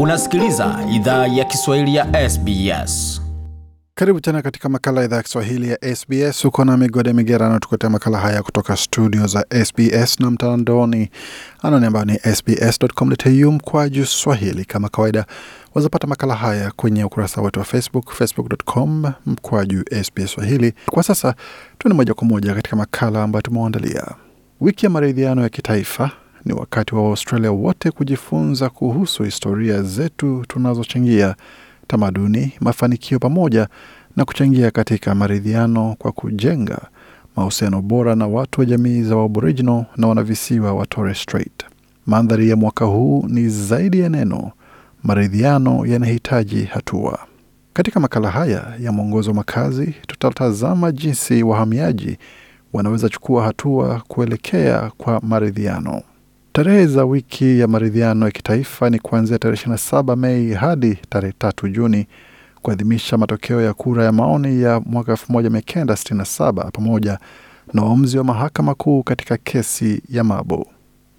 Unasikiliza idhaa ya Kiswahili ya SBS. Karibu tena katika makala ya idhaa ya Kiswahili ya SBS. Uko na Migode Migerano tukuletea makala haya kutoka studio za SBS na mtandaoni, anwani ambayo ni sbs.com.au mkwaju swahili. Kama kawaida, wazapata makala haya kwenye ukurasa wetu wa Facebook, facebook.com mkwaju SBS Swahili. Kwa sasa tuende moja kwa moja katika makala ambayo tumeandalia. Wiki ya maridhiano ya kitaifa ni wakati wa Waustralia wote kujifunza kuhusu historia zetu tunazochangia tamaduni, mafanikio pamoja na kuchangia katika maridhiano kwa kujenga mahusiano bora na watu wa jamii za Aboriginal na wanavisiwa wa Torres Strait. Mandhari ya mwaka huu ni zaidi ya neno, maridhiano yanahitaji hatua. Katika makala haya ya mwongozo wa makazi, tutatazama jinsi wahamiaji wanaweza chukua hatua kuelekea kwa maridhiano. Tarehe za wiki ya maridhiano ya kitaifa ni kuanzia tarehe 27 Mei hadi tarehe tatu Juni kuadhimisha matokeo ya kura ya maoni ya mwaka 1967 pamoja na uamuzi wa mahakama kuu katika kesi ya Mabo.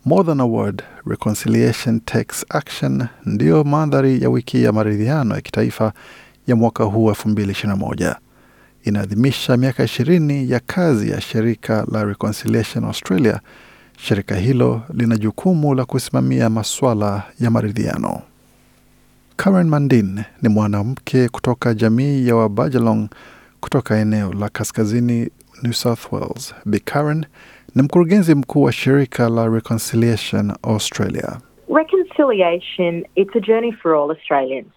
More than a word, reconciliation takes action ndiyo mandhari ya wiki ya maridhiano ya kitaifa ya mwaka huu 2021. Inaadhimisha miaka ishirini ya kazi ya shirika la Reconciliation Australia. Shirika hilo lina jukumu la kusimamia masuala ya maridhiano. Karen Mandin ni mwanamke kutoka jamii ya Wabajalong kutoka eneo la kaskazini New South Wales. Bi Karen ni mkurugenzi mkuu wa shirika la Reconciliation Australia. Reconciliation, it's a journey for all Australians.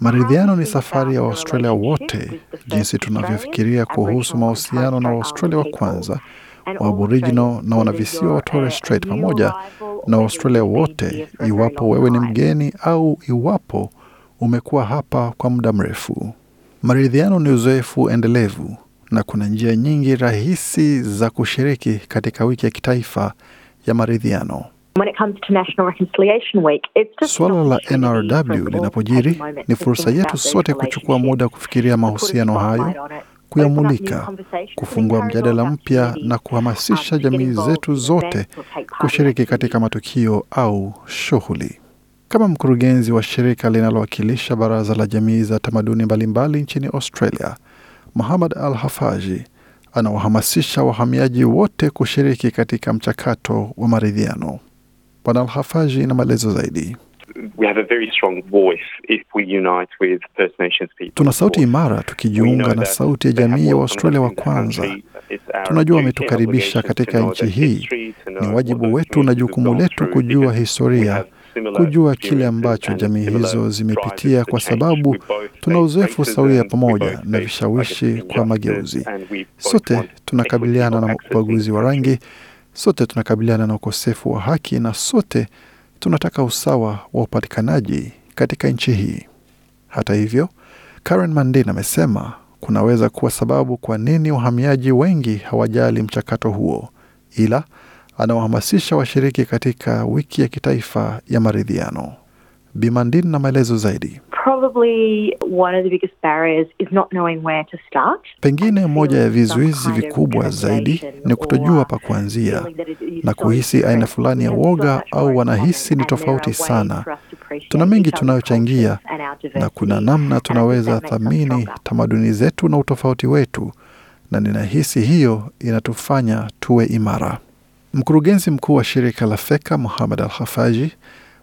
Maridhiano ni safari ya Waustralia wote, jinsi tunavyofikiria kuhusu mahusiano na Waustralia wa kwanza wa Aboriginal na wanavisiwa wa Torres Strait pamoja na Waustralia wote, iwapo wewe ni mgeni au iwapo umekuwa hapa kwa muda mrefu. Maridhiano ni uzoefu endelevu na kuna njia nyingi rahisi za kushiriki katika wiki ya kitaifa ya maridhiano. When it comes to National Reconciliation Week, it's just Suala la NRW linapojiri ni fursa yetu sote kuchukua muda kufikiria mahusiano hayo, kuyamulika, kufungua mjadala mpya na kuhamasisha um, jamii zetu zote kushiriki katika matukio au shughuli. Kama mkurugenzi wa shirika linalowakilisha baraza la jamii za tamaduni mbalimbali nchini Australia, Muhammad Al Hafaji anawahamasisha wahamiaji wote kushiriki katika mchakato wa maridhiano. Bwana Al Hafaji na maelezo zaidi. We have a very strong voice if we unite with First Nations people. Tuna sauti imara tukijiunga na sauti ya jamii ya Waustralia wa kwanza. Tunajua wametukaribisha katika nchi hii. Ni wajibu wetu na jukumu letu kujua historia, kujua kile ambacho jamii hizo zimepitia, kwa sababu tuna uzoefu sawia pamoja na vishawishi kwa mageuzi. Sote tunakabiliana na ubaguzi wa rangi, sote tunakabiliana na ukosefu wa haki, na sote tunataka usawa wa upatikanaji katika nchi hii. Hata hivyo, Karen Mandin amesema kunaweza kuwa sababu kwa nini wahamiaji wengi hawajali mchakato huo, ila anawahamasisha washiriki katika wiki ya kitaifa ya maridhiano. Bi Mandin na maelezo zaidi. Probably one of the biggest barriers is not knowing where to start. Pengine moja ya vizuizi vikubwa zaidi ni kutojua pa kuanzia na kuhisi aina fulani ya woga au wanahisi ni tofauti sana. Tuna mengi tunayochangia na kuna namna tunaweza thamini tamaduni zetu na utofauti wetu, na ninahisi hiyo inatufanya tuwe imara. Mkurugenzi mkuu wa shirika la Feka Muhammad Al Hafaji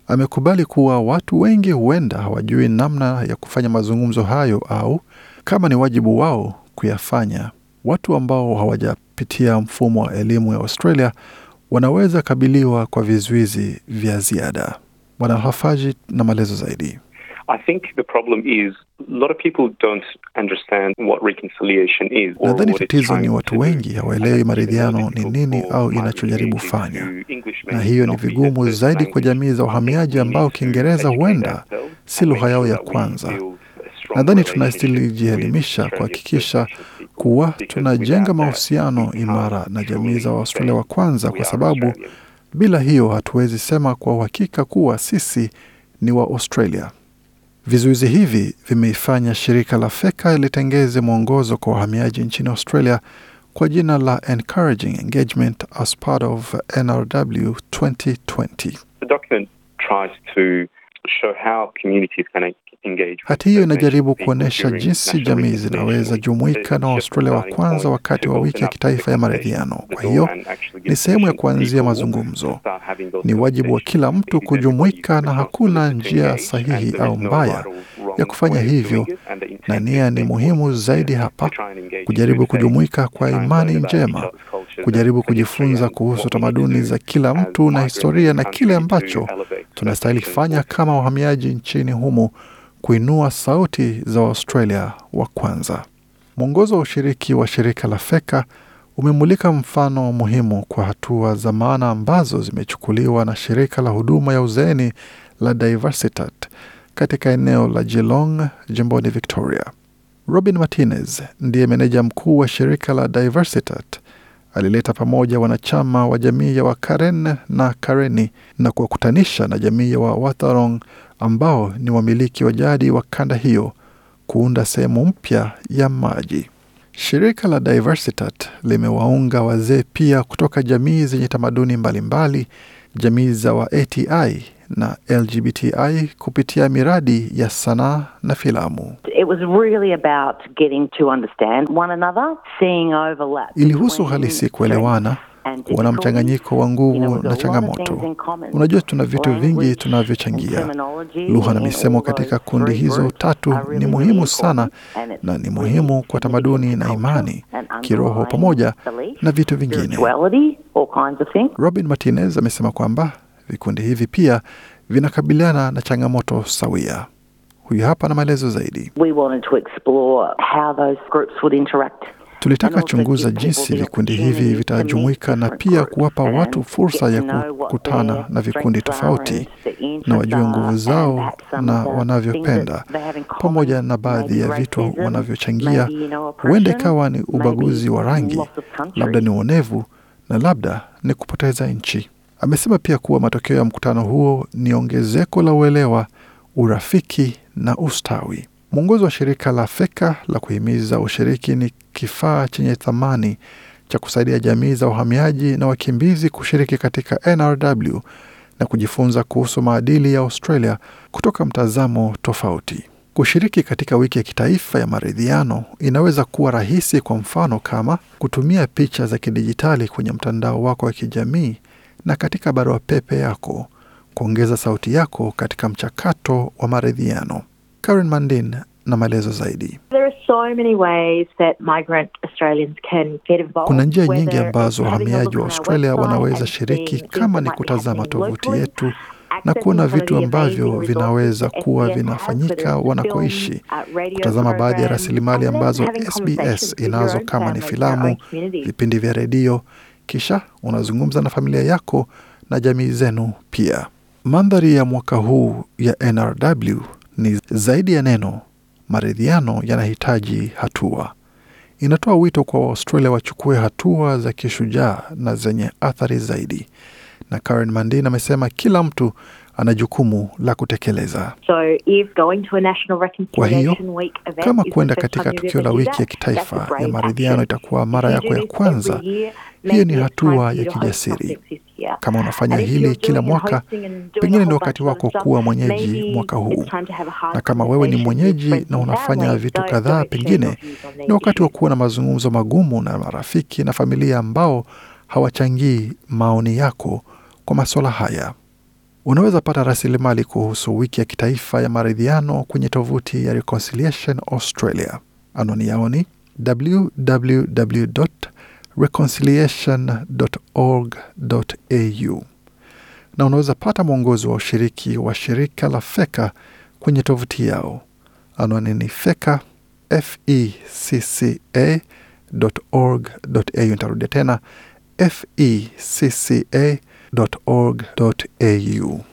amekubali kuwa watu wengi huenda hawajui namna ya kufanya mazungumzo hayo au kama ni wajibu wao kuyafanya. Watu ambao hawajapitia mfumo wa elimu ya Australia wanaweza kabiliwa kwa vizuizi vya ziada. Bwana Hafaji na maelezo zaidi. I think the problem is a lot of people don't understand what reconciliation is. or Nadhani tatizo ni watu wengi hawaelewi maridhiano ni nini au inachojaribu fanya, na hiyo ni vigumu zaidi kwa jamii za uhamiaji ambao Kiingereza huenda si lugha yao ya kwanza. Nadhani tunastili jielimisha kuhakikisha kuwa tunajenga mahusiano imara na jamii za Waustralia wa kwanza, kwa sababu bila hiyo hatuwezi sema kwa uhakika kuwa sisi ni wa Australia. Vizuizi hivi vimeifanya shirika la Feka litengeze mwongozo kwa wahamiaji nchini Australia kwa jina la Encouraging Engagement as part of NRW 2020. The document tries to show how communities can engage. Hati hiyo inajaribu kuonyesha jinsi jamii zinaweza jumuika na Waustralia wa kwanza wakati wa wiki ya kitaifa ya maridhiano. Kwa hiyo ni sehemu ya kuanzia mazungumzo. Ni wajibu wa kila mtu kujumuika, na hakuna njia sahihi au mbaya ya kufanya hivyo, na nia ni muhimu zaidi hapa, kujaribu kujumuika kwa imani njema, kujaribu kujifunza kuhusu tamaduni za kila mtu na historia na kile ambacho tunastahili kufanya kama wahamiaji nchini humo, kuinua sauti za Waustralia wa kwanza. Mwongozo wa ushiriki wa shirika la Feka umemulika mfano muhimu kwa hatua za maana ambazo zimechukuliwa na shirika la huduma ya uzeeni la Diversitat katika eneo la Geelong jimboni Victoria. Robin Martinez ndiye meneja mkuu wa shirika la Diversitat. Alileta pamoja wanachama wa jamii ya Wakaren na Kareni na kuwakutanisha na jamii ya Wawatharong ambao ni wamiliki wa jadi wa kanda hiyo kuunda sehemu mpya ya maji. Shirika la Diversitat limewaunga wazee pia kutoka jamii zenye tamaduni mbalimbali, jamii za wa ATI na LGBTI kupitia miradi ya sanaa na filamu. It was really about getting to understand one another, seeing overlap. Ilihusu halisi kuelewana, kuona mchanganyiko wa nguvu na changamoto. Unajua, tuna vitu vingi tunavyochangia. Lugha na misemo katika kundi hizo tatu ni muhimu sana na ni muhimu kwa tamaduni na imani, kiroho pamoja na vitu vingine. Robin Martinez amesema kwamba vikundi hivi pia vinakabiliana na changamoto sawia. Huyu hapa na maelezo zaidi. We wanted to explore how those groups would interact. Tulitaka chunguza jinsi vikundi hivi vitajumuika na pia kuwapa watu fursa ya kukutana na vikundi tofauti na wajue nguvu zao na wanavyopenda pamoja na baadhi ya vitu wanavyochangia. Huenda ikawa ni ubaguzi wa rangi, labda ni uonevu na labda ni kupoteza nchi. Amesema pia kuwa matokeo ya mkutano huo ni ongezeko la uelewa, urafiki na ustawi. Mwongozi wa shirika la Feka la kuhimiza ushiriki ni kifaa chenye thamani cha kusaidia jamii za uhamiaji na wakimbizi kushiriki katika NRW na kujifunza kuhusu maadili ya Australia kutoka mtazamo tofauti. Kushiriki katika wiki ya kitaifa ya maridhiano inaweza kuwa rahisi, kwa mfano kama kutumia picha za kidijitali kwenye mtandao wako wa kijamii na katika barua pepe yako, kuongeza sauti yako katika mchakato wa maridhiano. Karen Mandin na maelezo zaidi. There are so many ways that migrant Australians can get involved. Kuna njia nyingi ambazo wahamiaji wa Australia wanaweza shiriki, kama ni kutazama tovuti yetu na kuona vitu ambavyo vinaweza kuwa vinafanyika wanakoishi, kutazama baadhi ya rasilimali ambazo SBS inazo kama ni filamu, vipindi vya redio, kisha unazungumza na familia yako na jamii zenu pia. Mandhari ya mwaka huu ya NRW ni zaidi ya neno. Maridhiano yanahitaji hatua. Inatoa wito kwa Waaustralia wachukue hatua za kishujaa na zenye athari zaidi, na Karen Mandin amesema kila mtu ana jukumu la kutekeleza. So if going to a National Kwa hiyo Week event kama kuenda kwenda katika tukio la wiki ya kitaifa ya maridhiano itakuwa mara yako ya kwanza, hiyo ni hatua ya kijasiri. Kama unafanya hili kila mwaka, pengine ni wakati wako kuwa mwenyeji mwaka huu. Na kama wewe ni mwenyeji na unafanya vitu kadhaa, pengine ni wakati wa kuwa na mazungumzo magumu na marafiki na familia ambao hawachangii maoni yako kwa masuala haya. Unaweza pata rasilimali kuhusu wiki ya kitaifa ya maridhiano kwenye tovuti ya Reconciliation Australia. Anwani yao ni www.reconciliation.org.au, na unaweza pata mwongozo wa ushiriki wa shirika la Feka kwenye tovuti yao. Anwani ni feka fecca.org.au. Nitarudia tena fecca.org.au.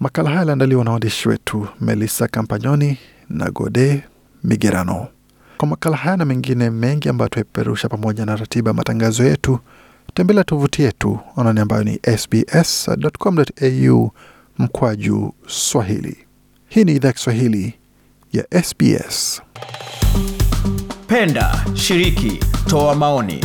Makala haya yaliandaliwa na waandishi wetu Melissa Kampanyoni na Gode Migerano. Kwa makala haya na mengine mengi ambayo tumepeperusha pamoja na ratiba ya matangazo yetu, tembelea tovuti yetu anwani ambayo ni sbs.com.au mkwaju Swahili. Hii ni idhaa Kiswahili ya SBS. Penda, shiriki, toa maoni.